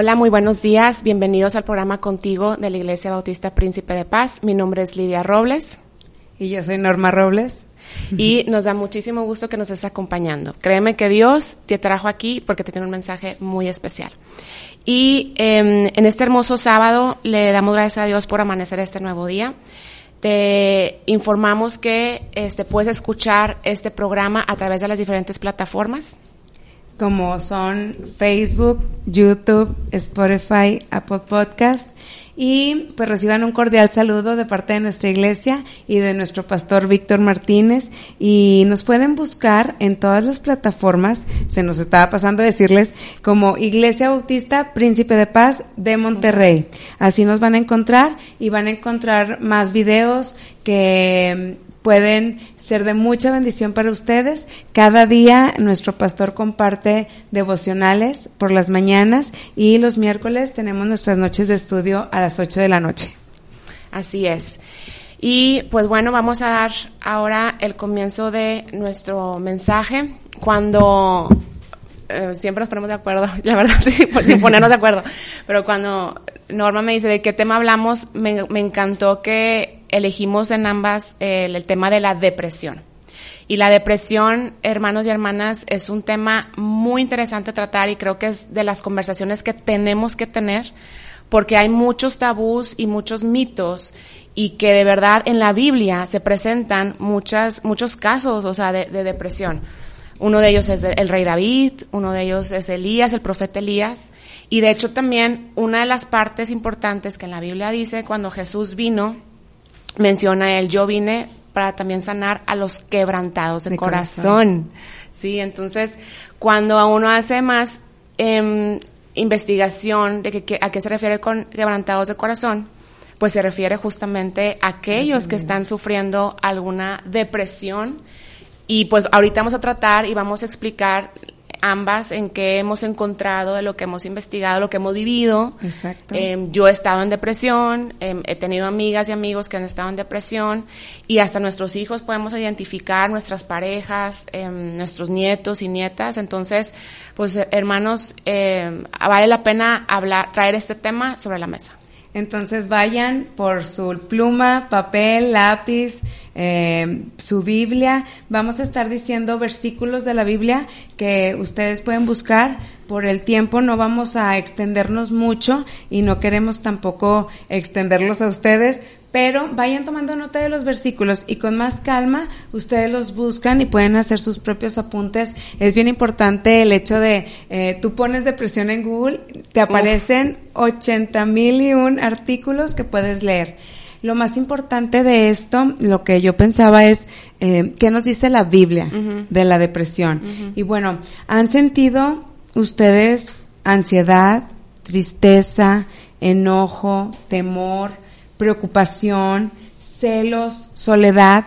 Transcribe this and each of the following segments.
Hola, muy buenos días. Bienvenidos al programa Contigo de la Iglesia Bautista Príncipe de Paz. Mi nombre es Lidia Robles. Y yo soy Norma Robles. Y nos da muchísimo gusto que nos estés acompañando. Créeme que Dios te trajo aquí porque te tiene un mensaje muy especial. Y em, en este hermoso sábado le damos gracias a Dios por amanecer este nuevo día. Te informamos que este, puedes escuchar este programa a través de las diferentes plataformas como son Facebook, YouTube, Spotify, Apple Podcast. Y pues reciban un cordial saludo de parte de nuestra iglesia y de nuestro pastor Víctor Martínez. Y nos pueden buscar en todas las plataformas, se nos estaba pasando a decirles, como Iglesia Bautista Príncipe de Paz de Monterrey. Así nos van a encontrar y van a encontrar más videos que pueden ser de mucha bendición para ustedes. Cada día nuestro pastor comparte devocionales por las mañanas y los miércoles tenemos nuestras noches de estudio a las 8 de la noche. Así es. Y pues bueno, vamos a dar ahora el comienzo de nuestro mensaje. Cuando eh, siempre nos ponemos de acuerdo, la verdad, sin ponernos de acuerdo, pero cuando Norma me dice de qué tema hablamos, me, me encantó que elegimos en ambas el, tema de la depresión. Y la depresión, hermanos y hermanas, es un tema muy interesante tratar y creo que es de las conversaciones que tenemos que tener porque hay muchos tabús y muchos mitos y que de verdad en la Biblia se presentan muchas, muchos casos, o sea, de, de depresión. Uno de ellos es el rey David, uno de ellos es Elías, el profeta Elías. Y de hecho también una de las partes importantes que en la Biblia dice cuando Jesús vino menciona él, yo vine para también sanar a los quebrantados de, corazón. Sí, entonces cuando uno hace más em, investigación de que, a qué se refiere con quebrantados de corazón, pues se refiere justamente a aquellos que están sufriendo alguna depresión. Y pues ahorita vamos a tratar y vamos a explicar ambas en qué hemos encontrado de lo que hemos investigado, lo que hemos vivido. Exacto. Em, yo he estado en depresión, em, he tenido amigas y amigos que han estado en depresión y hasta nuestros hijos podemos identificar, nuestras parejas, em, nuestros nietos y nietas. Entonces, pues hermanos, vale la pena hablar, traer este tema sobre la mesa. Entonces vayan por su pluma, papel, lápiz, eh, su Biblia. Vamos a estar diciendo versículos de la Biblia que ustedes pueden buscar. Por el tiempo no vamos a extendernos mucho y no queremos tampoco extenderlos a ustedes, pero vayan tomando nota de los versículos y con más calma ustedes los buscan y pueden hacer sus propios apuntes. Es bien importante el hecho de, eh, tú pones depresión en Google, te aparecen 80 mil y un artículos que puedes leer. Lo más importante de esto, lo que yo pensaba es, eh, ¿qué nos dice la Biblia de la depresión? Y bueno, ¿han sentido ustedes ansiedad, tristeza, enojo, temor, preocupación, celos, soledad,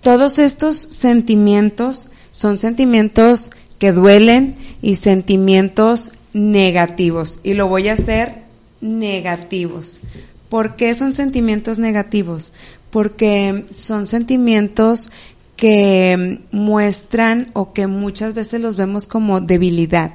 todos estos sentimientos son sentimientos que duelen y sentimientos negativos. Y lo voy a hacer negativos. ¿Por qué son sentimientos negativos? Porque son sentimientos que muestran o que muchas veces los vemos como debilidad.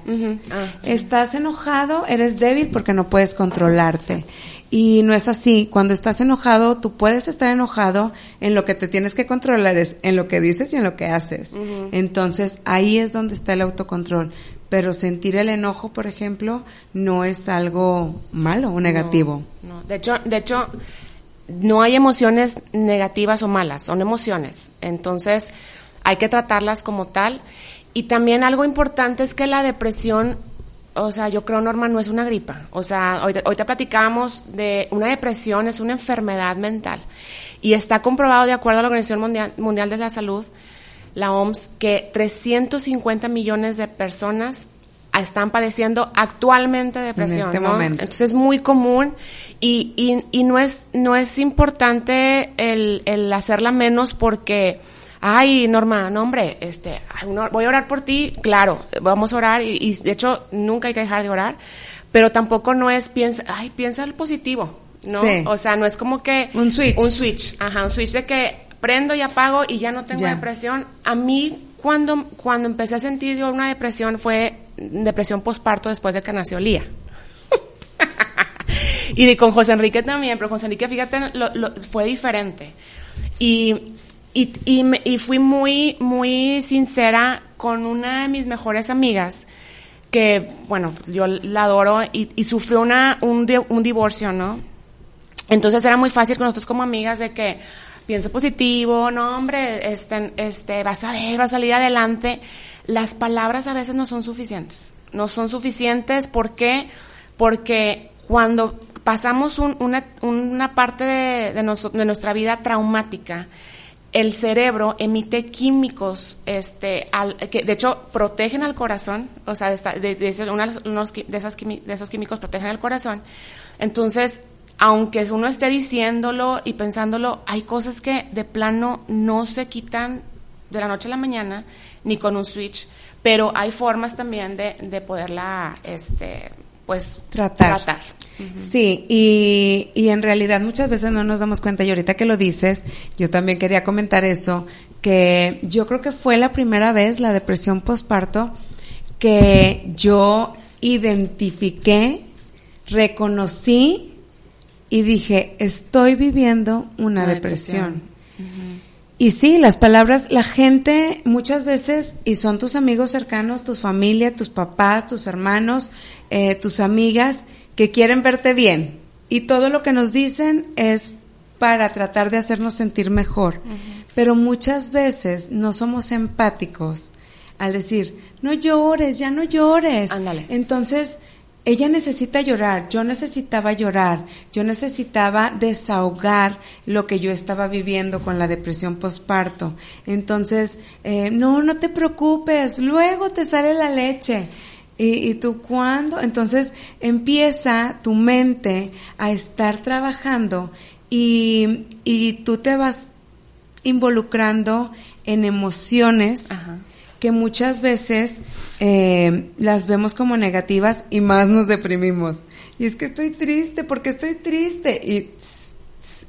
Ah, estás enojado, eres débil porque no puedes controlarte. Y no es así. Cuando estás enojado, tú puedes estar enojado en lo que te tienes que controlar es en lo que dices y en lo que haces. Entonces, ahí es donde está el autocontrol. Pero sentir el enojo, por ejemplo, no es algo malo o negativo. No, De hecho, de hecho, no hay emociones negativas o malas, son emociones. Entonces, hay que tratarlas como tal. Y también algo importante es que la depresión o sea, yo creo, Norma, no es una gripa. O sea, hoy, te platicábamos de una depresión, es una enfermedad mental. Y está comprobado, de acuerdo a la Organización Mundial, Mundial de la Salud, la OMS, que 350 millones de personas están padeciendo actualmente depresión. En este momento. Entonces es muy común y, y, y, no, es, no es importante el, el hacerla menos porque ay, Norma, no hombre, este, voy a orar por ti, claro, vamos a orar y, de hecho nunca hay que dejar de orar, pero tampoco no es piensa, ay, piensa el positivo, ¿no? O sea, no es como que un switch, un switch, ajá, un switch de que prendo y apago y ya no tengo depresión. A mí cuando cuando empecé a sentir yo una depresión fue depresión postparto después de que nació Lía. y con José Enrique también, pero José Enrique, fíjate, lo, fue diferente. Y, y, y, fui muy, muy sincera con una de mis mejores amigas, que, bueno, yo la adoro, y, y sufrió una, un, un divorcio, ¿no? Entonces era muy fácil con nosotros como amigas de que piensa positivo, no hombre, este, este, vas a ver, vas a salir adelante. Las palabras a veces no son suficientes. No son suficientes, ¿por qué? Porque cuando pasamos una, parte de, nuestra vida traumática, el cerebro emite químicos, este, que de hecho protegen al corazón, o sea, de, de, esas de esos químicos protegen al corazón. Entonces, aunque uno esté diciéndolo y pensándolo, hay cosas que de plano no se quitan de la noche a la mañana, ni con un switch, pero hay formas también de, de poderla, este, pues, tratar. Sí, y, y en realidad muchas veces no nos damos cuenta, y ahorita que lo dices, yo también quería comentar eso, que yo creo que fue la primera vez la depresión postparto que yo identifiqué, reconocí y dije, estoy viviendo una, depresión. Y sí, las palabras, la gente muchas veces, y son tus amigos cercanos, tu familia, tus papás, tus hermanos, eh, tus amigas, que quieren verte bien. Y todo lo que nos dicen es para tratar de hacernos sentir mejor. Pero muchas veces no somos empáticos al decir, no llores, ya no llores. Ándale. Entonces, ella necesita llorar, yo necesitaba llorar, yo necesitaba desahogar lo que yo estaba viviendo con la depresión postparto. Entonces, eh, no, no te preocupes, luego te sale la leche. ¿Y, ¿Y tú cuándo? Entonces empieza tu mente a estar trabajando y, y tú te vas involucrando en emociones Ajá que muchas veces eh, las vemos como negativas y más nos deprimimos. Y es que estoy triste, porque estoy triste. Y,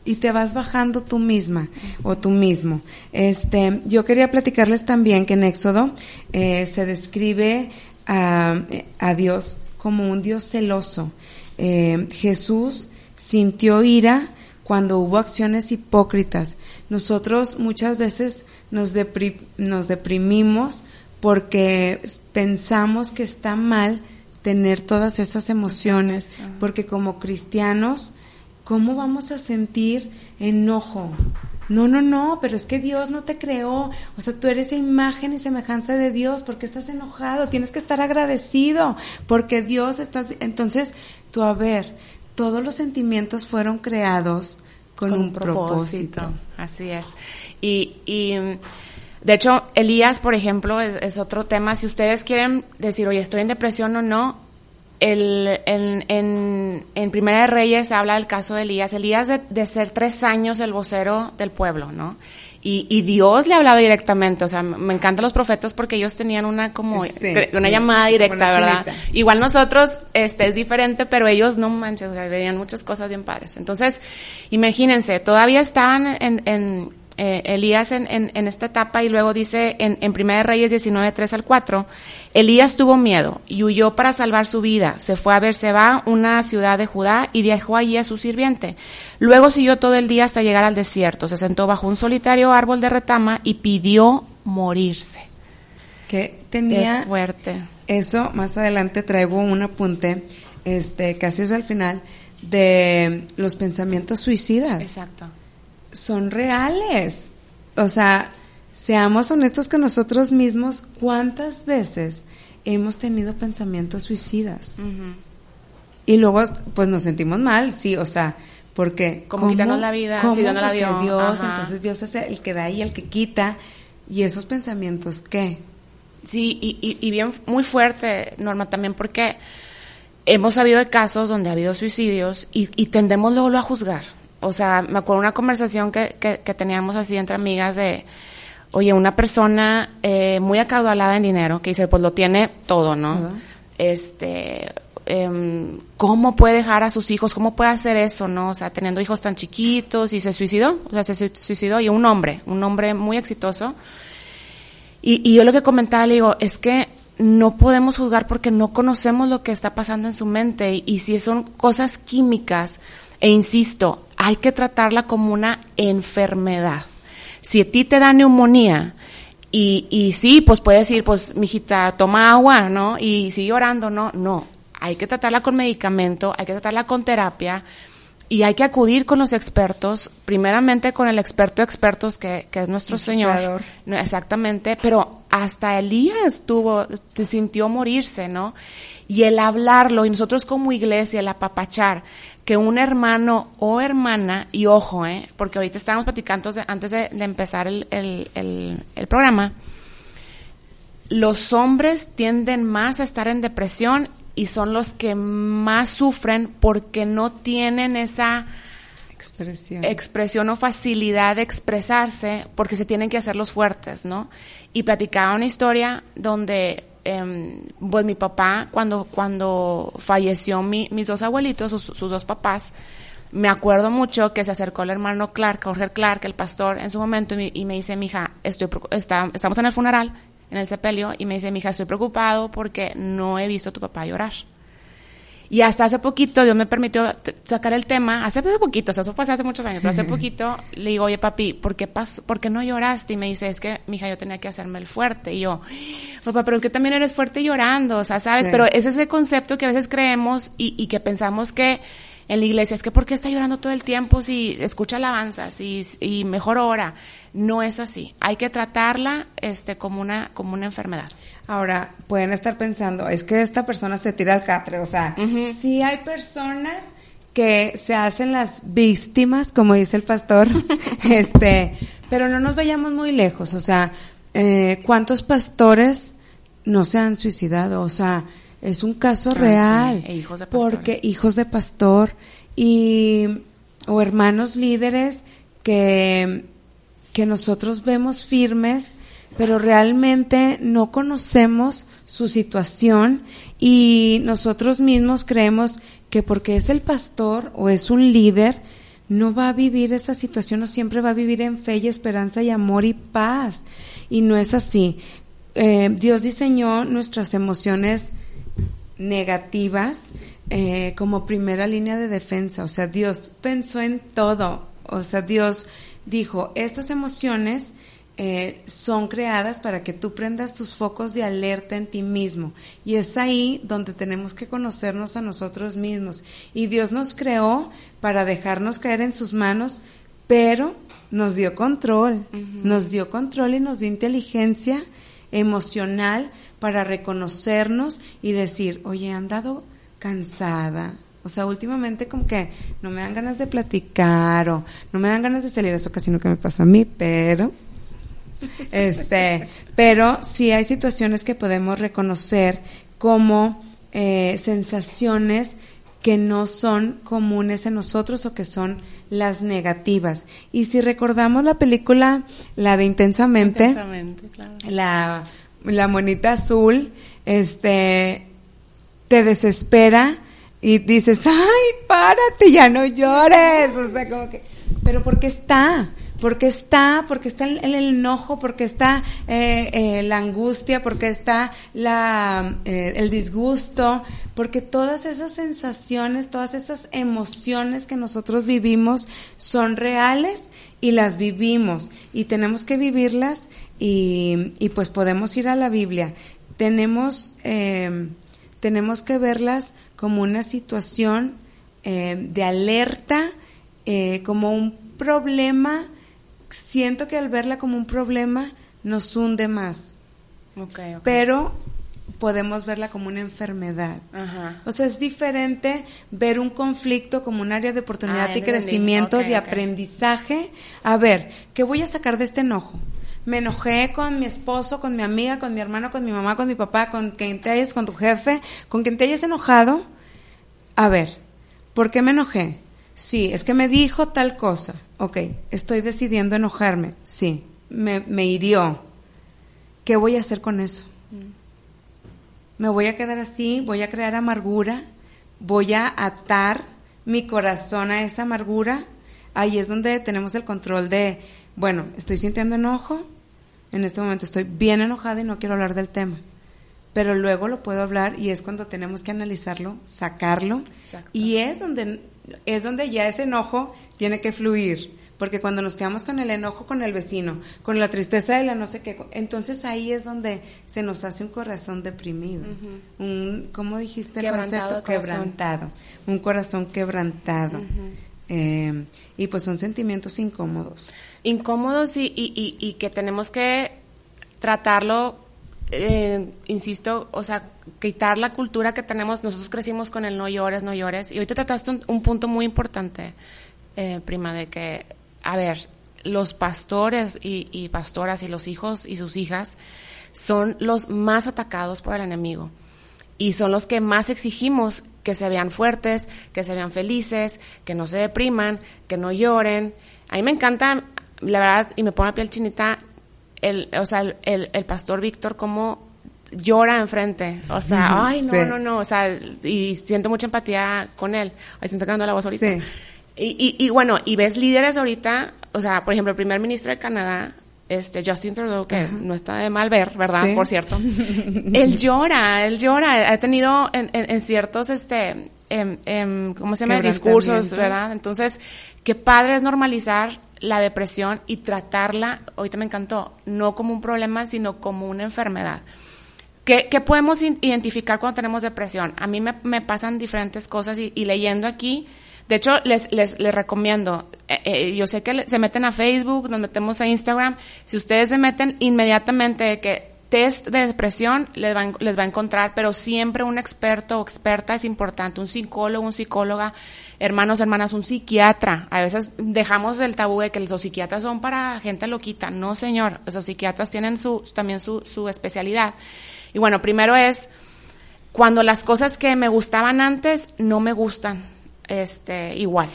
y te vas bajando tú misma o tú mismo. Este, yo quería platicarles también que en Éxodo eh, se describe a, a, Dios como un Dios celoso. Eh, Jesús sintió ira cuando hubo acciones hipócritas. Nosotros muchas veces nos, nos deprimimos porque pensamos que está mal tener todas esas emociones, porque como cristianos, ¿cómo vamos a sentir enojo? No, no, no, pero es que Dios no te creó. O sea, tú eres imagen y semejanza de Dios. porque estás enojado? Tienes que estar agradecido porque Dios está... Entonces, tú a ver, todos los sentimientos fueron creados con, un, propósito. Así es. Y, y de hecho, Elías, por ejemplo, es, otro tema. Si ustedes quieren decir, oye, estoy en depresión o no, el, en, en, en, Primera de Reyes habla del caso de Elías. Elías de, de ser tres años el vocero del pueblo, ¿no? Y, y, Dios le hablaba directamente, o sea, me encantan los profetas porque ellos tenían una como una llamada directa, ¿verdad? Igual nosotros este es diferente, pero ellos no manches, o sea, veían muchas cosas bien padres. Entonces, imagínense, todavía estaban en, en eh, Elías en, en, esta etapa y luego dice en, en Primera de Reyes 19, 3 al 4, Elías tuvo miedo y huyó para salvar su vida. Se fue a Berseba, una ciudad de Judá, y dejó allí a su sirviente. Luego siguió todo el día hasta llegar al desierto. Se sentó bajo un solitario árbol de retama y pidió morirse. Que tenía fuerte. Eso, más adelante traigo un apunte, este, casi es al final, de los pensamientos suicidas. Exacto son reales. O sea, seamos honestos con nosotros mismos, ¿cuántas veces hemos tenido pensamientos suicidas? Y luego, pues nos sentimos mal, sí, o sea, porque... Como quitarnos la vida, ¿cómo? si no la dio. Dios, entonces Dios es el que da y el que quita. ¿Y esos pensamientos qué? Sí, y, y, bien, muy fuerte, Norma, también porque hemos sabido de casos donde ha habido suicidios y, y tendemos luego a juzgar o sea, me acuerdo una conversación que, que, teníamos así entre amigas de, oye, una persona eh, muy acaudalada en dinero, que dice, pues lo tiene todo, ¿no? Este, eh, ¿cómo puede dejar a sus hijos? ¿Cómo puede hacer eso, no? O sea, teniendo hijos tan chiquitos y se suicidó, o sea, se suicidó y un hombre, un hombre muy exitoso. Y, y yo lo que comentaba, le digo, es que no podemos juzgar porque no conocemos lo que está pasando en su mente y, y si son cosas químicas, e insisto, hay que tratarla como una enfermedad. Si a ti te da neumonía, y, y sí, pues puedes decir, pues, mijita, toma agua, ¿no? Y sigue orando, ¿no? No. Hay que tratarla con medicamento, hay que tratarla con terapia y hay que acudir con los expertos, primeramente con el experto de expertos que, que es nuestro Señor. Exactamente, pero hasta Elías tuvo, se sintió morirse, ¿no? Y el hablarlo, y nosotros como iglesia, el apapachar, que un hermano o hermana, y ojo, ¿eh? porque ahorita estábamos platicando antes de, empezar el, el, el, programa, los hombres tienden más a estar en depresión y son los que más sufren porque no tienen esa expresión. expresión o facilidad de expresarse porque se tienen que hacer los fuertes, ¿no? Y platicaba una historia donde eh, pues mi papá, cuando, cuando falleció mi, mis dos abuelitos, sus, dos papás, me acuerdo mucho que se acercó el hermano Clark, Jorge Clark, el pastor, en su momento, y, me dice, mija, estoy, está, estamos en el funeral, en el sepelio, y me dice, mija, estoy preocupado porque no he visto a tu papá llorar. Y hasta hace poquito Dios me permitió sacar el tema, hace poquito, o sea, eso pasó hace muchos años, pero hace poquito le digo, oye papi, ¿por qué, pasó, ¿por qué no lloraste? Y me dice, es que, mija, yo tenía que hacerme el fuerte. Y yo, papá, pero es que también eres fuerte llorando, o sea, ¿sabes? Pero es ese concepto que a veces creemos y, y que pensamos que en la iglesia, es que ¿por qué está llorando todo el tiempo si escucha alabanzas y, y mejor ora? No es así. Hay que tratarla este, como, una, como una enfermedad. Ahora, pueden estar pensando, es que esta persona se tira al catre, o sea, si hay personas que se hacen las víctimas, como dice el pastor, este, pero no nos vayamos muy lejos, o sea, eh, ¿cuántos pastores no se han suicidado? O sea, es un caso ah, real. E hijos de pastor. Porque hijos de pastor y, o hermanos líderes que, que nosotros vemos firmes, pero realmente no conocemos su situación y nosotros mismos creemos que porque es el pastor o es un líder, no va a vivir esa situación o siempre va a vivir en fe y esperanza y amor y paz. Y no es así. Eh, Dios diseñó nuestras emociones negativas eh, como primera línea de defensa. O sea, Dios pensó en todo. O sea, Dios dijo, estas emociones eh, son creadas para que tú prendas tus focos de alerta en ti mismo. Y es ahí donde tenemos que conocernos a nosotros mismos. Y Dios nos creó para dejarnos caer en sus manos, pero nos dio control, nos dio control y nos dio inteligencia emocional para reconocernos y decir, oye, he andado cansada, o sea, últimamente como que no me dan ganas de platicar o no me dan ganas de salir, eso casi nunca me pasa a mí, pero este, pero sí hay situaciones que podemos reconocer como eh, sensaciones que no son comunes en nosotros o que son las negativas. Y si recordamos la película, la de Intensamente, la, la monita azul, este, te desespera y dices, ay, párate, ya no llores. O sea, como que, pero ¿por qué está? Porque está, porque está el, enojo, porque está eh, eh, la angustia, porque está eh, el disgusto, porque todas esas sensaciones, todas esas emociones que nosotros vivimos son reales y las vivimos y tenemos que vivirlas y, y pues podemos ir a la Biblia. Tenemos, tenemos que verlas como una situación de alerta, como un problema siento que al verla como un problema nos hunde más. Pero podemos verla como una enfermedad. O sea, es diferente ver un conflicto como un área de oportunidad y crecimiento, de aprendizaje. A ver, ¿qué voy a sacar de este enojo? Me enojé con mi esposo, con mi amiga, con mi hermano, con mi mamá, con mi papá, con quien te hayas, con tu jefe, con quien te hayas enojado. A ver, ¿por qué me enojé? Sí, es que me dijo tal cosa. Ok, estoy decidiendo enojarme. Sí, me, me hirió. ¿Qué voy a hacer con eso? ¿Me voy a quedar así? ¿Voy a crear amargura? ¿Voy a atar mi corazón a esa amargura? Ahí es donde tenemos el control de, bueno, estoy sintiendo enojo, en este momento estoy bien enojada y no quiero hablar del tema. pero luego lo puedo hablar y es cuando tenemos que analizarlo, sacarlo y es donde es donde ya ese enojo tiene que fluir, porque cuando nos quedamos con el enojo con el vecino, con la tristeza de la no sé qué, entonces ahí es donde se nos hace un corazón deprimido, un ¿cómo dijiste el concepto? Quebrantado, un corazón quebrantado. Eh, y pues son sentimientos incómodos. Incómodos y, y, y que tenemos que tratarlo eh, insisto, o sea, quitar la cultura que tenemos, nosotros crecimos con el no llores, no llores, y ahorita trataste un, punto muy importante, eh, prima, de que, a ver, los pastores y, y, pastoras y los hijos y sus hijas son los más atacados por el enemigo. Y son los que más exigimos que se vean fuertes, que se vean felices, que no se depriman, que no lloren. A mí me encanta, la verdad, y me pone la piel chinita, el, o sea, el, el, pastor Víctor como llora enfrente, o sea, ay, no, no, no, o sea, y siento mucha empatía con él. Ay, se me está quedando la voz ahorita. Sí. Y, y, y, bueno, y ves líderes ahorita, o sea, por ejemplo, el primer ministro de Canadá, este Justin Trudeau, que no está de mal ver, ¿verdad? Por cierto. él llora, él llora, ha tenido en, en, ciertos, este, en, en, ¿cómo se llama? Discursos, ¿verdad? Entonces, qué padre es normalizar la depresión y tratarla, ahorita me encantó, no como un problema, sino como una enfermedad. ¿Qué, qué podemos identificar cuando tenemos depresión? A mí me, me pasan diferentes cosas y, leyendo aquí, de hecho, les, les, les recomiendo, eh, eh, yo sé que se meten a Facebook, nos metemos a Instagram, si ustedes se meten inmediatamente que test de depresión les va, les va a encontrar, pero siempre un experto o experta es importante, un psicólogo, un psicóloga, hermanos, hermanas, un psiquiatra. A veces dejamos el tabú de que los psiquiatras son para gente loquita. No, señor, esos psiquiatras tienen su, también su especialidad. Y bueno, primero es cuando las cosas que me gustaban antes no me gustan este, igual.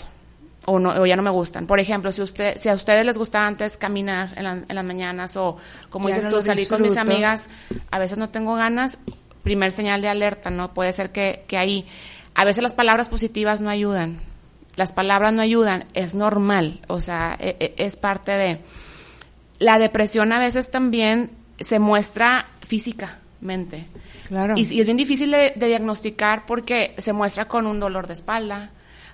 O, no, o ya no me gustan. Por ejemplo, si usted, si a ustedes les gustaba antes caminar en, en las mañanas o, como dices tú, salir con mis amigas, a veces no tengo ganas, primer señal de alerta, ¿no? Puede ser que, que ahí a veces las palabras positivas no ayudan. Las palabras no ayudan, es normal, o sea, e, e, es parte de... La depresión a veces también se muestra físicamente. Claro. Y, es bien difícil de, diagnosticar porque se muestra con un dolor de espalda,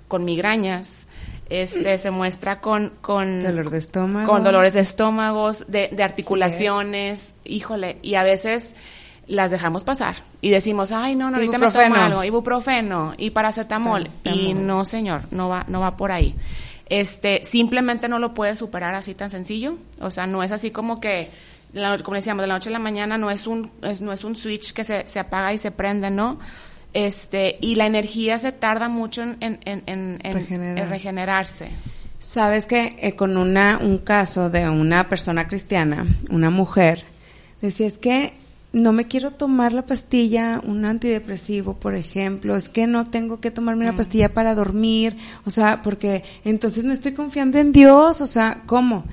con migrañas, este, se muestra con, con dolor de estómago, con dolores de estómagos, de, de articulaciones, híjole, y a veces las dejamos pasar y decimos, ay, no, no ahorita me tomo algo, ibuprofeno y paracetamol. Y no, señor, no va, no va por ahí. Este, simplemente no lo puede superar así tan sencillo. O sea, no es así como que, como decíamos, de la noche a la mañana no es un, no es un switch que se, se apaga y se prende, ¿no? Este, y la energía se tarda mucho en, en, en, regenerarse. Sabes que eh, con una, un caso de una persona cristiana, una mujer, decía, es que no me quiero tomar la pastilla, un antidepresivo, por ejemplo, es que no tengo que tomarme una mm. pastilla para dormir, o sea, porque entonces no estoy confiando en Dios, o sea, ¿cómo?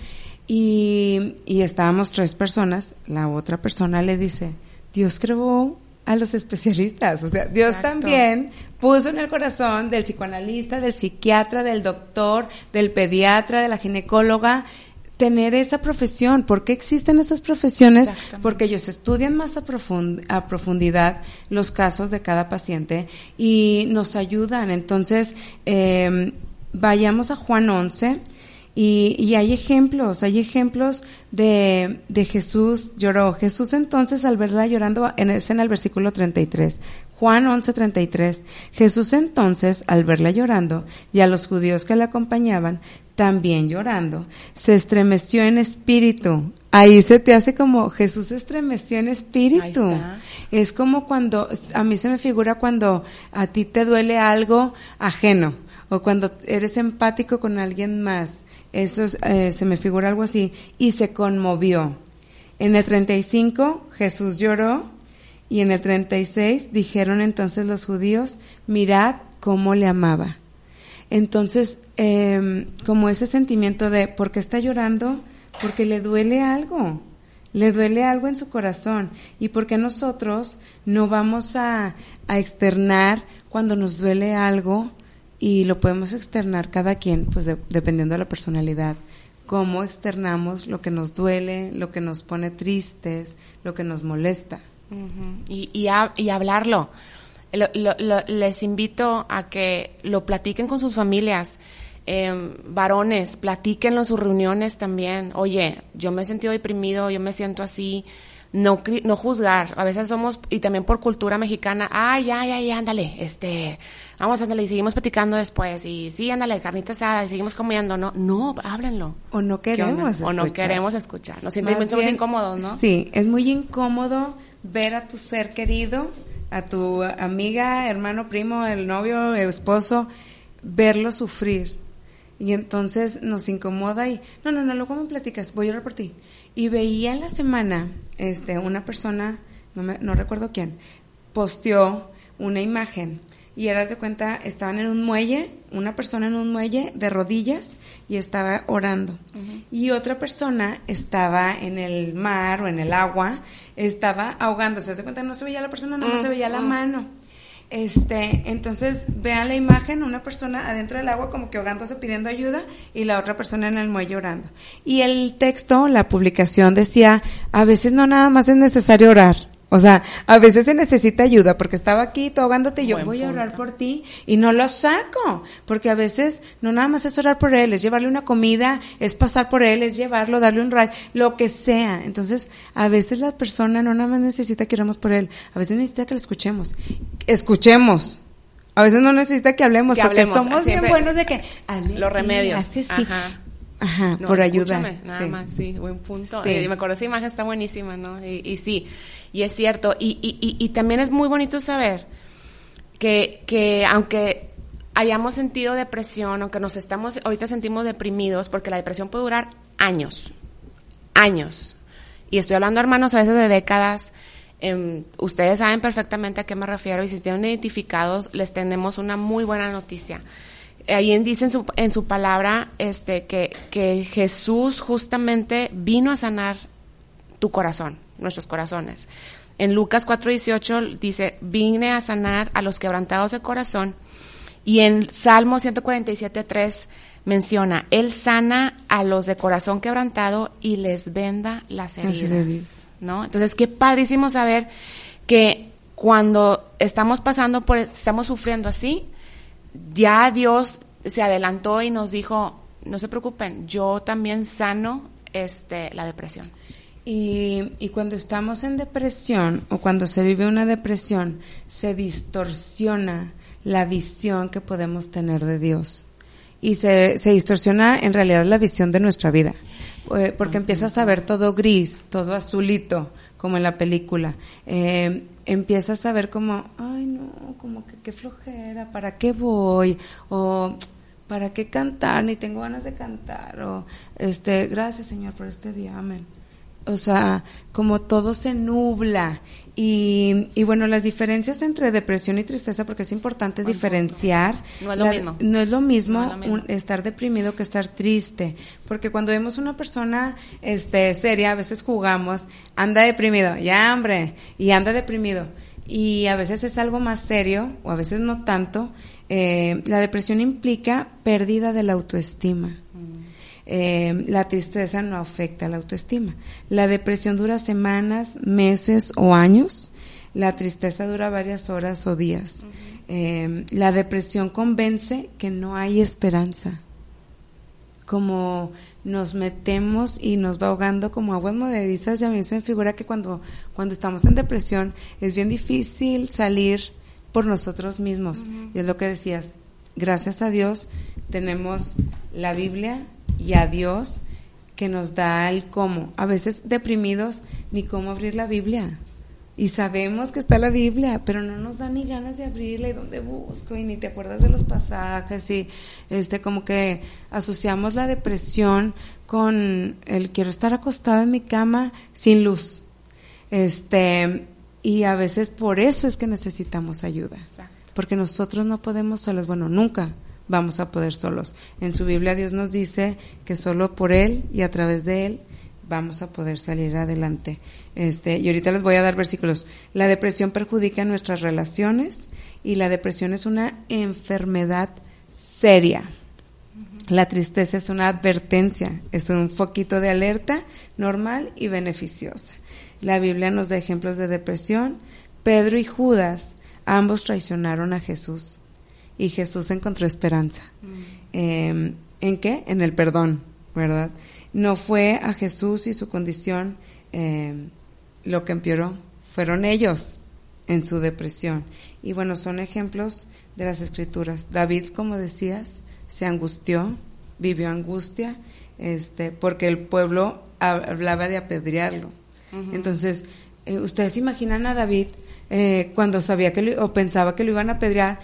Y, y estábamos tres personas, la otra persona le dice, Dios creó a los especialistas, o sea, Dios también puso en el corazón del psicoanalista, del psiquiatra, del doctor, del pediatra, de la ginecóloga, tener esa profesión. ¿Por qué existen esas profesiones? Porque ellos estudian más a, a, profundidad los casos de cada paciente y nos ayudan. Entonces, eh, vayamos a Juan 11 y, y, hay ejemplos, hay ejemplos de, de Jesús lloró. Jesús entonces al verla llorando, en, es en el versículo 33. Juan 11:33. Jesús entonces, al verla llorando, y a los judíos que la acompañaban, también llorando, se estremeció en espíritu. Ahí se te hace como Jesús se estremeció en espíritu. Es como cuando, a mí se me figura cuando a ti te duele algo ajeno o cuando eres empático con alguien más. Eso eh, se me figura algo así. Y se conmovió. En el 35 Jesús lloró y en el 36 dijeron entonces los judíos, mirad cómo le amaba. Entonces, eh, como ese sentimiento de, ¿por qué está llorando? Porque le duele algo, le duele algo en su corazón. ¿Y por qué nosotros no vamos a, a externar cuando nos duele algo y lo podemos externar cada quien, pues dependiendo de la personalidad? cómo externamos lo que nos duele, lo que nos pone tristes, lo que nos molesta. y, y, y, hablarlo. les invito a que lo platiquen con sus familias. Eh, varones, platíquenlo en sus reuniones también. Oye, yo me he sentido deprimido, yo me siento así. No, no juzgar. A veces somos, y también por cultura mexicana, ay, ay, ay, ándale, este, vamos, ándale, y seguimos platicando después, y sí, ándale, carnita asada, y seguimos comiendo, no, no, háblenlo. O no queremos escuchar. O no queremos escuchar. Nos sentimos incómodos, ¿no? Sí, es muy incómodo ver a tu ser querido, a tu amiga, hermano, primo, el novio, el esposo, verlo sufrir. Y entonces nos incomoda y, no, no, no, luego me platicas, voy a orar por ti. Y veía en la semana, este, una persona, no, me, no recuerdo quién, posteó una imagen y eras de cuenta, estaban en un muelle, una persona en un muelle de rodillas y estaba orando. Y otra persona estaba en el mar o en el agua, estaba ahogándose. Se cuenta, no se veía la persona, no se veía la mano. Este, entonces vean la imagen, una persona adentro del agua como que ahogándose pidiendo ayuda y la otra persona en el muelle orando. Y el texto, la publicación decía, a veces no nada más es necesario orar, o sea, a veces se necesita ayuda porque estaba aquí togándote y yo voy a orar por ti y no lo saco, porque a veces no nada más es orar por él, es llevarle una comida, es pasar por él, es llevarlo, darle un rayo, lo que sea. Entonces, a veces la persona no nada más necesita que oremos por él, a veces necesita que le escuchemos. Escuchemos. A veces no necesita que hablemos porque somos bien buenos de que los remedios. Así, Ajá, por ayuda. Nada más, sí, buen punto. Sí. me acuerdo, esa imagen está buenísima, ¿no? Y, y sí, y es cierto. Y, y, y, también es muy bonito saber que, que aunque hayamos sentido depresión, aunque nos estamos, ahorita sentimos deprimidos, porque la depresión puede durar años, años. Y estoy hablando, hermanos, a veces de décadas. Em, ustedes saben perfectamente a qué me refiero y si están identificados, les tenemos una muy buena noticia ahí dice en su, en su palabra este, que, que Jesús justamente vino a sanar tu corazón, nuestros corazones. En Lucas 4:18 dice, vine a sanar a los quebrantados de corazón. Y en Salmo 147:3 menciona, Él sana a los de corazón quebrantado y les venda las heridas. ¿no? Entonces, qué padrísimo saber que cuando estamos pasando por, estamos sufriendo así, ya Dios se adelantó y nos dijo, no se preocupen, yo también sano este, la depresión. Y, y, cuando estamos en depresión o cuando se vive una depresión, se distorsiona la visión que podemos tener de Dios. Y se, se distorsiona en realidad la visión de nuestra vida. Eh, porque empiezas a ver todo gris, todo azulito, como en la película. Eh, empiezas a ver como, ay no, como que qué flojera, ¿para qué voy? O ¿para qué cantar? Ni tengo ganas de cantar. O, este, gracias Señor por este día, amén. O sea, como todo se nubla. Y, y bueno, las diferencias entre depresión y tristeza, porque es importante diferenciar. No es lo mismo. No es lo mismo, estar deprimido que estar triste. Porque cuando vemos una persona este, seria, a veces jugamos, anda deprimido, ya hombre, y anda deprimido. Y a veces es algo más serio, o a veces no tanto. Eh, la depresión implica pérdida de la autoestima. Eh, la tristeza no afecta la autoestima. La depresión dura semanas, meses o años. La tristeza dura varias horas o días. Eh, la depresión convence que no hay esperanza. Como nos metemos y nos va ahogando como aguas movedizas y a mí se me figura que cuando, cuando estamos en depresión es bien difícil salir por nosotros mismos. Y es lo que decías, gracias a Dios tenemos la Biblia, y a Dios que nos da el cómo. A veces deprimidos ni cómo abrir la Biblia. Y sabemos que está la Biblia, pero no nos da ni ganas de abrirla y dónde busco y ni te acuerdas de los pasajes y este como que asociamos la depresión con el quiero estar acostado en mi cama sin luz. Este, y a veces por eso es que necesitamos ayuda. Porque nosotros no podemos solos, bueno, nunca vamos a poder solos. En su Biblia Dios nos dice que solo por Él y a través de Él vamos a poder salir adelante. Este, y ahorita les voy a dar versículos. La depresión perjudica nuestras relaciones y la depresión es una enfermedad seria. La tristeza es una advertencia, es un foquito de alerta normal y beneficiosa. la Biblia nos da ejemplos de depresión. Pedro y Judas, ambos traicionaron a Jesús y Jesús encontró esperanza. Mm. Em, ¿En qué? En el perdón, ¿verdad? No fue a Jesús y su condición em, lo que empeoró, fueron ellos en su depresión. Y bueno, son ejemplos de las escrituras. David, como decías, se angustió, vivió angustia, este, porque el pueblo hablaba de apedrearlo. Entonces, eh, ustedes imaginan a David eh, cuando sabía que o pensaba que lo iban a apedrear.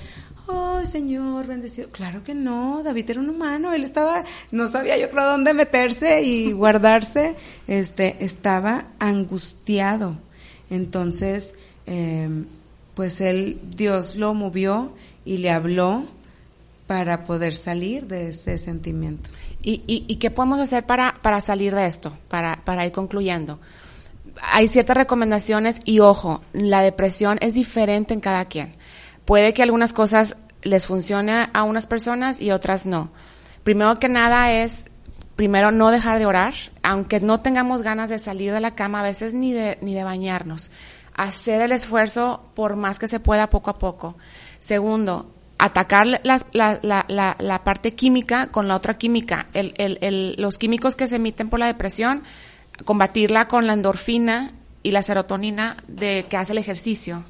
Señor, bendecido. Claro que no, David era un humano, él estaba, no sabía yo creo dónde meterse y guardarse, este, estaba angustiado. Entonces, em, pues él, Dios lo movió y le habló para poder salir de ese sentimiento. ¿Y, y, qué podemos hacer para, para salir de esto, para, para ir concluyendo? Hay ciertas recomendaciones y ojo, la depresión es diferente en cada quien. Puede que algunas cosas les funcione a unas personas y otras no. Primero que nada es, primero no dejar de orar, aunque no tengamos ganas de salir de la cama, a veces ni de, ni de bañarnos. Hacer el esfuerzo por más que se pueda poco a poco. Segundo, atacar la, la, la, la, parte química con la otra química. El, el, el, los químicos que se emiten por la depresión, combatirla con la endorfina y la serotonina de que hace el ejercicio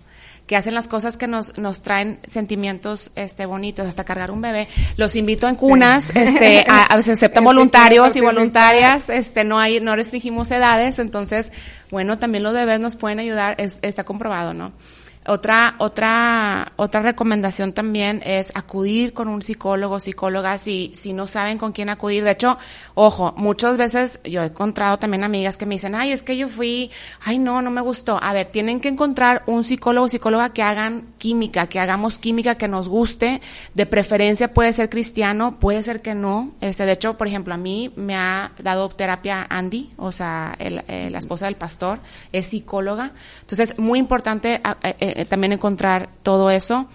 que hacen las cosas que nos, nos traen sentimientos este bonitos, hasta cargar un bebé. Los invito en cunas, este, a, a, se aceptan voluntarios y voluntarias, este, no hay, no restringimos edades, entonces, bueno, también los bebés nos pueden ayudar, es, está comprobado, ¿no? Otra, otra, otra recomendación también es acudir con un psicólogo, psicóloga, si, si no saben con quién acudir. De hecho, ojo, muchas veces yo he encontrado también amigas que me dicen, ay, es que yo fui, ay, no, no me gustó. A ver, tienen que encontrar un psicólogo, psicóloga que hagan química, que hagamos química que nos guste. De preferencia puede ser cristiano, puede ser que no. Este, de hecho, por ejemplo, a mí me ha dado terapia Andy, o sea, eh, la esposa del pastor, es psicóloga. Entonces, muy importante, eh, eh, también encontrar todo eso.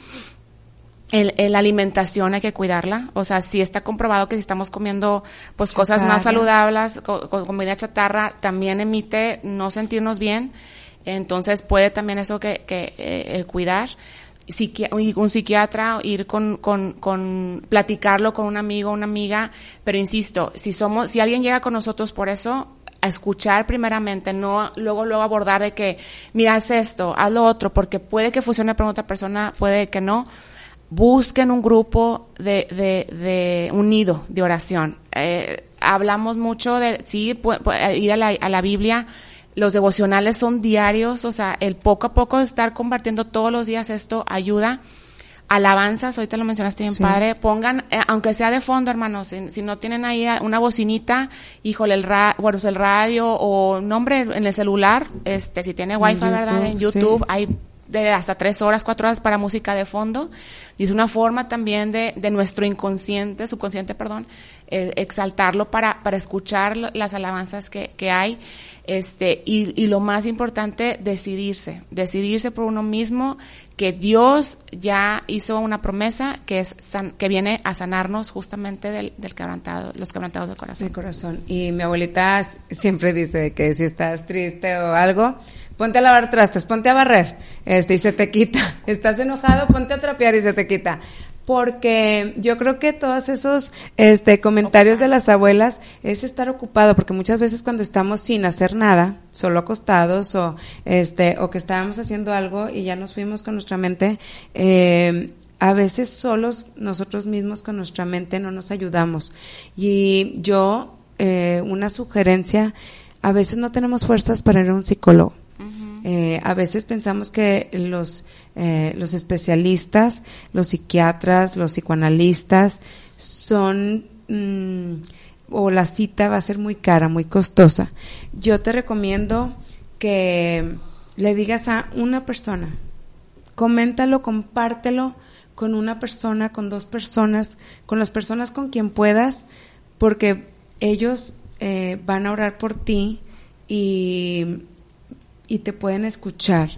El, la alimentación hay que cuidarla, o sea, si está comprobado que si estamos comiendo pues cosas más saludables, comida chatarra, también emite no sentirnos bien, entonces puede también eso que, que eh, el cuidar. Un psiquiatra, ir con, con, con, platicarlo con un amigo, una amiga, pero insisto, si somos, si alguien llega con nosotros por eso, a escuchar primeramente, no luego luego abordar de que, mira, haz esto, haz lo otro, porque puede que funcione para otra persona, puede que no. Busquen un grupo de, de, de unido de oración. Eh, hablamos mucho de, sí, ir a la, a la Biblia, los devocionales son diarios, o sea, el poco a poco estar compartiendo todos los días esto ayuda alabanzas, ahorita lo mencionaste bien padre, pongan, eh, aunque sea de fondo, hermanos, si, no tienen ahí una bocinita, híjole, el, ra bueno, el radio o nombre en el celular, este, si tiene wifi, ¿verdad? En YouTube hay de hasta tres horas, cuatro horas para música de fondo. Y es una forma también de, de nuestro inconsciente, subconsciente, perdón, eh, exaltarlo para, para escuchar las alabanzas que, que hay. Este, y, y, lo más importante, decidirse, decidirse por uno mismo, que Dios ya hizo una promesa que es que viene a sanarnos justamente del, del quebrantado, los quebrantados del corazón. corazón. Y mi abuelita siempre dice que si estás triste o algo, ponte a lavar trastes, ponte a barrer, este, y se te quita. Estás enojado, ponte a trapear y se te quita porque yo creo que todos esos este, comentarios de las abuelas es estar ocupado, porque muchas veces cuando estamos sin hacer nada, solo acostados o este o que estábamos haciendo algo y ya nos fuimos con nuestra mente, eh, a veces solos nosotros mismos con nuestra mente no nos ayudamos. Y yo, eh, una sugerencia, a veces no tenemos fuerzas para ir a un psicólogo. Eh, a veces pensamos que los, eh, los especialistas, los psiquiatras, los psicoanalistas son, mm, o la cita va a ser muy cara, muy costosa. Yo te recomiendo que le digas a una persona, coméntalo, compártelo con una persona, con dos personas, con las personas con quien puedas, porque ellos eh, van a orar por ti y y te pueden escuchar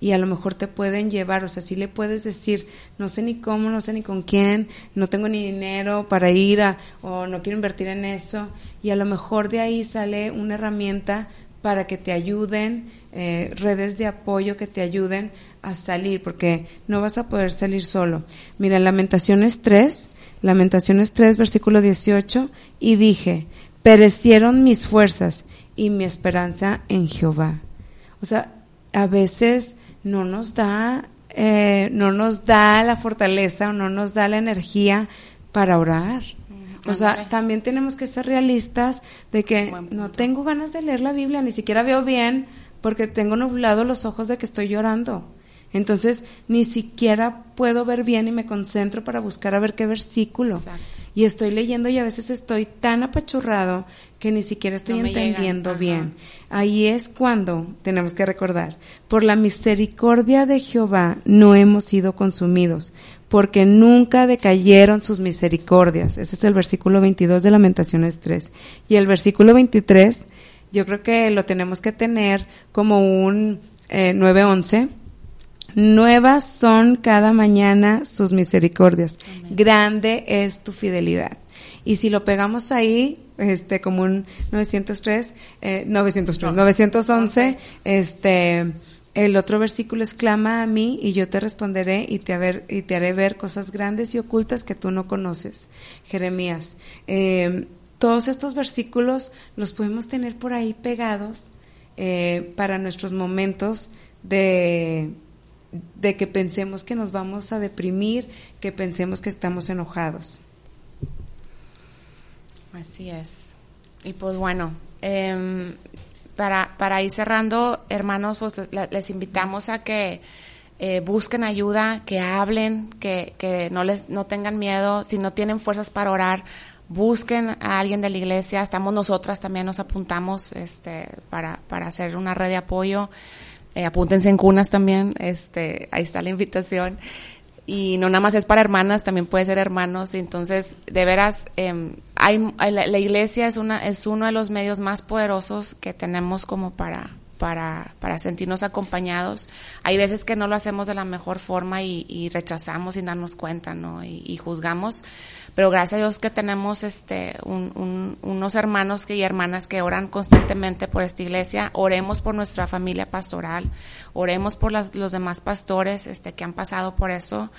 y a lo mejor te pueden llevar, o sea, si le puedes decir, no sé ni cómo, no sé ni con quién, no tengo ni dinero para ir a, o no quiero invertir en eso, y a lo mejor de ahí sale una herramienta para que te ayuden, eh, redes de apoyo que te ayuden a salir, porque no vas a poder salir solo. Mira, Lamentaciones 3, Lamentaciones 3, versículo 18, y dije, perecieron mis fuerzas y mi esperanza en Jehová. O sea, a veces no nos da, eh, no nos da la fortaleza o no nos da la energía para orar. O sea, también tenemos que ser realistas de que no tengo ganas de leer la Biblia, ni siquiera veo bien porque tengo nublado los ojos de que estoy llorando. Entonces, ni siquiera puedo ver bien y me concentro para buscar a ver qué versículo. Y estoy leyendo y a veces estoy tan apachurrado que ni siquiera estoy entendiendo bien. Ahí es cuando tenemos que recordar, por la misericordia de Jehová no hemos sido consumidos, porque nunca decayeron sus misericordias. Ese es el versículo 22 de Lamentaciones 3. Y el versículo 23, yo creo que lo tenemos que tener como un eh, 911 Nuevas son cada mañana sus misericordias. Grande es tu fidelidad. Y si lo pegamos ahí, este, como un 903, eh, 903, 911, este, el otro versículo exclama a mí y yo te responderé y te, y te haré ver cosas grandes y ocultas que tú no conoces. Jeremías. Eh, todos estos versículos los podemos tener por ahí pegados eh, para nuestros momentos de de que pensemos que nos vamos a deprimir, que pensemos que estamos enojados. Así es. Y pues bueno, em, para, para ir cerrando, hermanos, pues les invitamos a que eh, busquen ayuda, que hablen, que, que no, les, no tengan miedo, si no tienen fuerzas para orar, busquen a alguien de la iglesia, estamos nosotras también, nos apuntamos este, para, para hacer una red de apoyo. Eh, apúntense en cunas también, este, ahí está la invitación. Y no nada más es para hermanas, también puede ser hermanos. Entonces, de veras, eh, hay, la, la, iglesia es, una, es uno de los medios más poderosos que tenemos como para, para, para sentirnos acompañados. Hay veces que no lo hacemos de la mejor forma y, rechazamos sin darnos cuenta, ¿no? Y, juzgamos. Pero gracias a Dios que tenemos este, un, un, unos hermanos y hermanas que oran constantemente por esta iglesia. Oremos por nuestra familia pastoral. Oremos por las, los demás pastores este, que han pasado por eso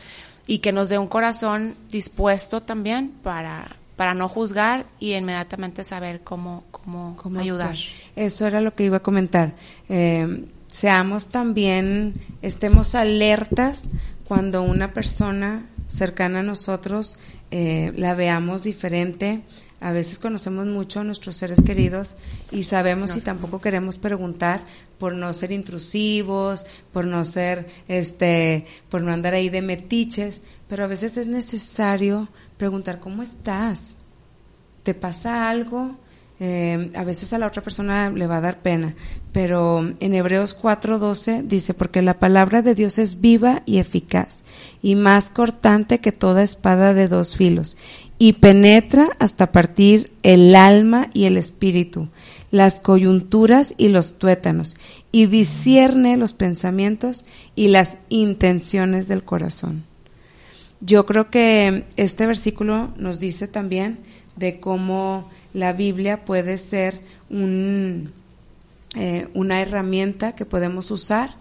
y que nos dé un corazón dispuesto también para, para no juzgar y inmediatamente saber cómo, cómo, cómo ayudar. Eso era lo que iba a comentar. Eh, seamos también, estemos alertas cuando una persona cercana a nosotros eh, la veamos diferente. A veces conocemos mucho a nuestros seres queridos y sabemos no, y tampoco queremos preguntar por no ser intrusivos, por no ser, este, por no andar ahí de metiches, pero a veces es necesario preguntar cómo estás, te pasa algo, eh, a veces a la otra persona le va a dar pena, pero en Hebreos 4:12 dice, porque la palabra de Dios es viva y eficaz y más cortante que toda espada de dos filos y penetra hasta partir el alma y el espíritu, las coyunturas y los tuétanos, y discierne los pensamientos y las intenciones del corazón. Yo creo que este versículo nos dice también de cómo la Biblia puede ser un, eh, una herramienta que podemos usar.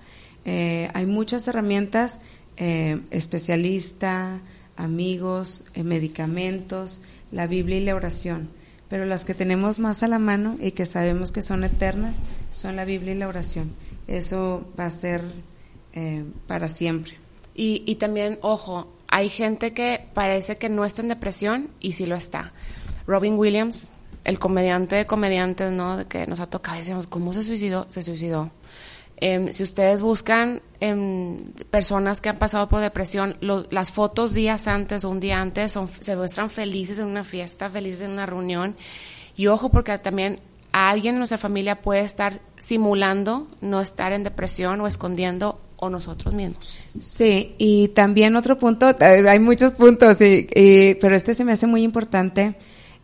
Eh, hay muchas herramientas, eh, especialista, amigos, medicamentos, la Biblia y la oración. Pero las que tenemos más a la mano y que sabemos que son eternas son la Biblia y la oración. Eso va a ser para siempre. Y, y también, ojo, hay gente que parece que no está en depresión y sí lo está. Robin Williams, el comediante de comediantes, ¿no? Que nos ha tocado, decimos, ¿cómo se suicidó? Se suicidó. Eh, si ustedes buscan eh, personas que han pasado por depresión, las fotos días antes o un día antes son, se muestran felices en una fiesta, felices en una reunión. Y ojo, porque también alguien en nuestra familia puede estar simulando no estar en depresión o escondiendo o nosotros mismos. Sí, y también otro punto, hay muchos puntos, y, y, pero este se me hace muy importante,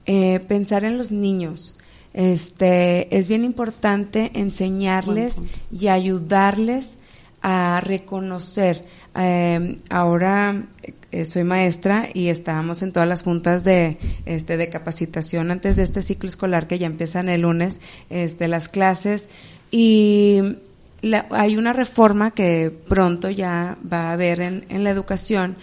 eh, pensar en los niños. Este, es bien importante enseñarles y ayudarles a reconocer. Eh, ahora eh, soy maestra y estábamos en todas las juntas de, este, de capacitación antes de este ciclo escolar que ya empiezan el lunes, este, las clases y hay una reforma que pronto ya va a haber en, en la educación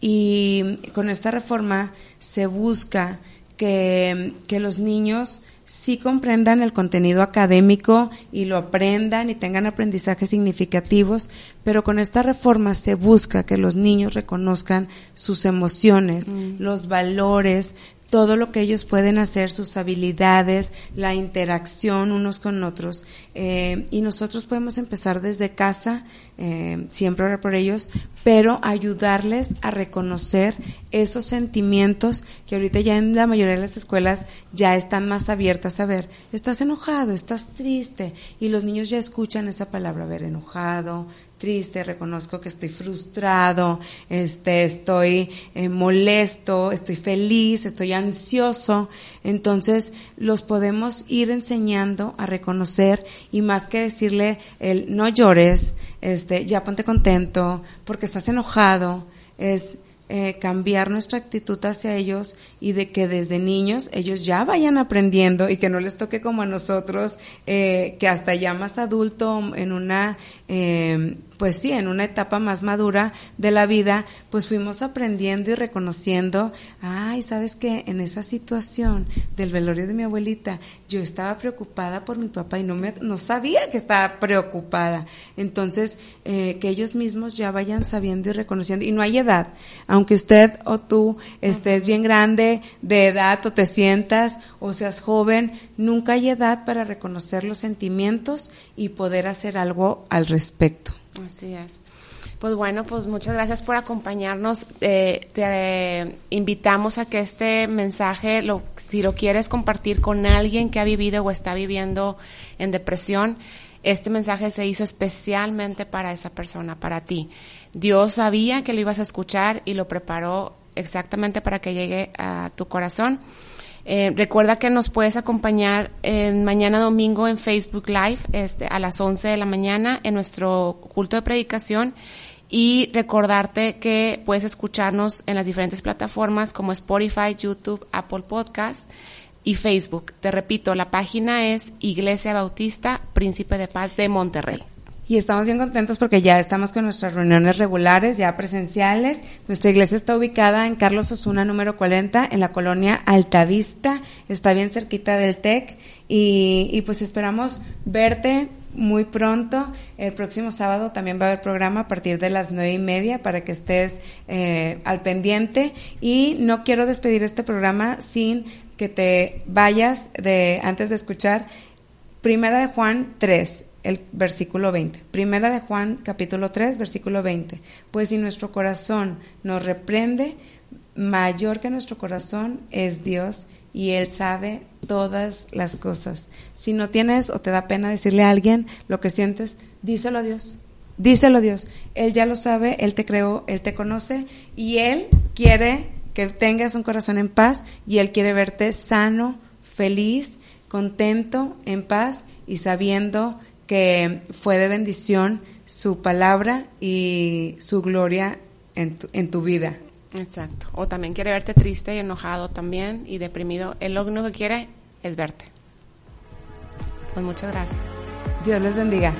y con esta reforma se busca que, que los niños sí comprendan el contenido académico y lo aprendan y tengan aprendizajes significativos, pero con esta reforma se busca que los niños reconozcan sus emociones, mm. los valores, todo lo que ellos pueden hacer, sus habilidades, la interacción unos con otros. Eh, y nosotros podemos empezar desde casa, eh, siempre orar por ellos, pero ayudarles a reconocer esos sentimientos que ahorita ya en la mayoría de las escuelas ya están más abiertas a ver, estás enojado, estás triste, y los niños ya escuchan esa palabra, ver, enojado, triste, reconozco que estoy frustrado, este, estoy eh, molesto, estoy feliz, estoy ansioso. Entonces los podemos ir enseñando a reconocer y más que decirle el no llores, este, ya ponte contento porque estás enojado, es eh, cambiar nuestra actitud hacia ellos y de que desde niños ellos ya vayan aprendiendo y que no les toque como a nosotros, eh, que hasta ya más adulto en una eh, pues sí, en una etapa más madura de la vida, pues fuimos aprendiendo y reconociendo, ay, sabes que en esa situación del velorio de mi abuelita, yo estaba preocupada por mi papá y no me, no sabía que estaba preocupada. Entonces, eh, que ellos mismos ya vayan sabiendo y reconociendo. Y no hay edad, aunque usted o tú estés bien grande de edad o te sientas o seas joven, nunca hay edad para reconocer los sentimientos y poder hacer algo al respecto. Así es. Pues bueno, pues muchas gracias por acompañarnos. Eh, te invitamos a que este mensaje, lo, si lo quieres compartir con alguien que ha vivido o está viviendo en depresión, este mensaje se hizo especialmente para esa persona, para ti. Dios sabía que lo ibas a escuchar y lo preparó exactamente para que llegue a tu corazón. Eh, recuerda que nos puedes acompañar mañana domingo en Facebook Live este, a las 11 de la mañana en nuestro culto de predicación y recordarte que puedes escucharnos en las diferentes plataformas como Spotify, YouTube, Apple Podcast y Facebook. Te repito, la página es Iglesia Bautista Príncipe de Paz de Monterrey y estamos bien contentos porque ya estamos con nuestras reuniones regulares, ya presenciales. Nuestra iglesia está ubicada en Carlos Osuna número 40 en la colonia Altavista, está bien cerquita del TEC y, y pues esperamos verte muy pronto. El próximo sábado también va a haber programa a partir de las nueve y media para que estés eh, al pendiente. Y no quiero despedir este programa sin que te vayas de antes de escuchar Primera de Juan 3 el versículo 20. Primera de Juan, capítulo 3, versículo 20. Pues si nuestro corazón nos reprende, mayor que nuestro corazón es Dios y Él sabe todas las cosas. Si no tienes o te da pena decirle a alguien lo que sientes, díselo a Dios. Díselo a Dios. Él ya lo sabe, Él te creó, Él te conoce y Él quiere que tengas un corazón en paz y Él quiere verte sano, feliz, contento, en paz y sabiendo que fue de bendición su palabra y su gloria en tu, en tu vida. Exacto. O también quiere verte triste y enojado también y deprimido. Él lo único que quiere es verte. Pues muchas gracias. Dios les bendiga.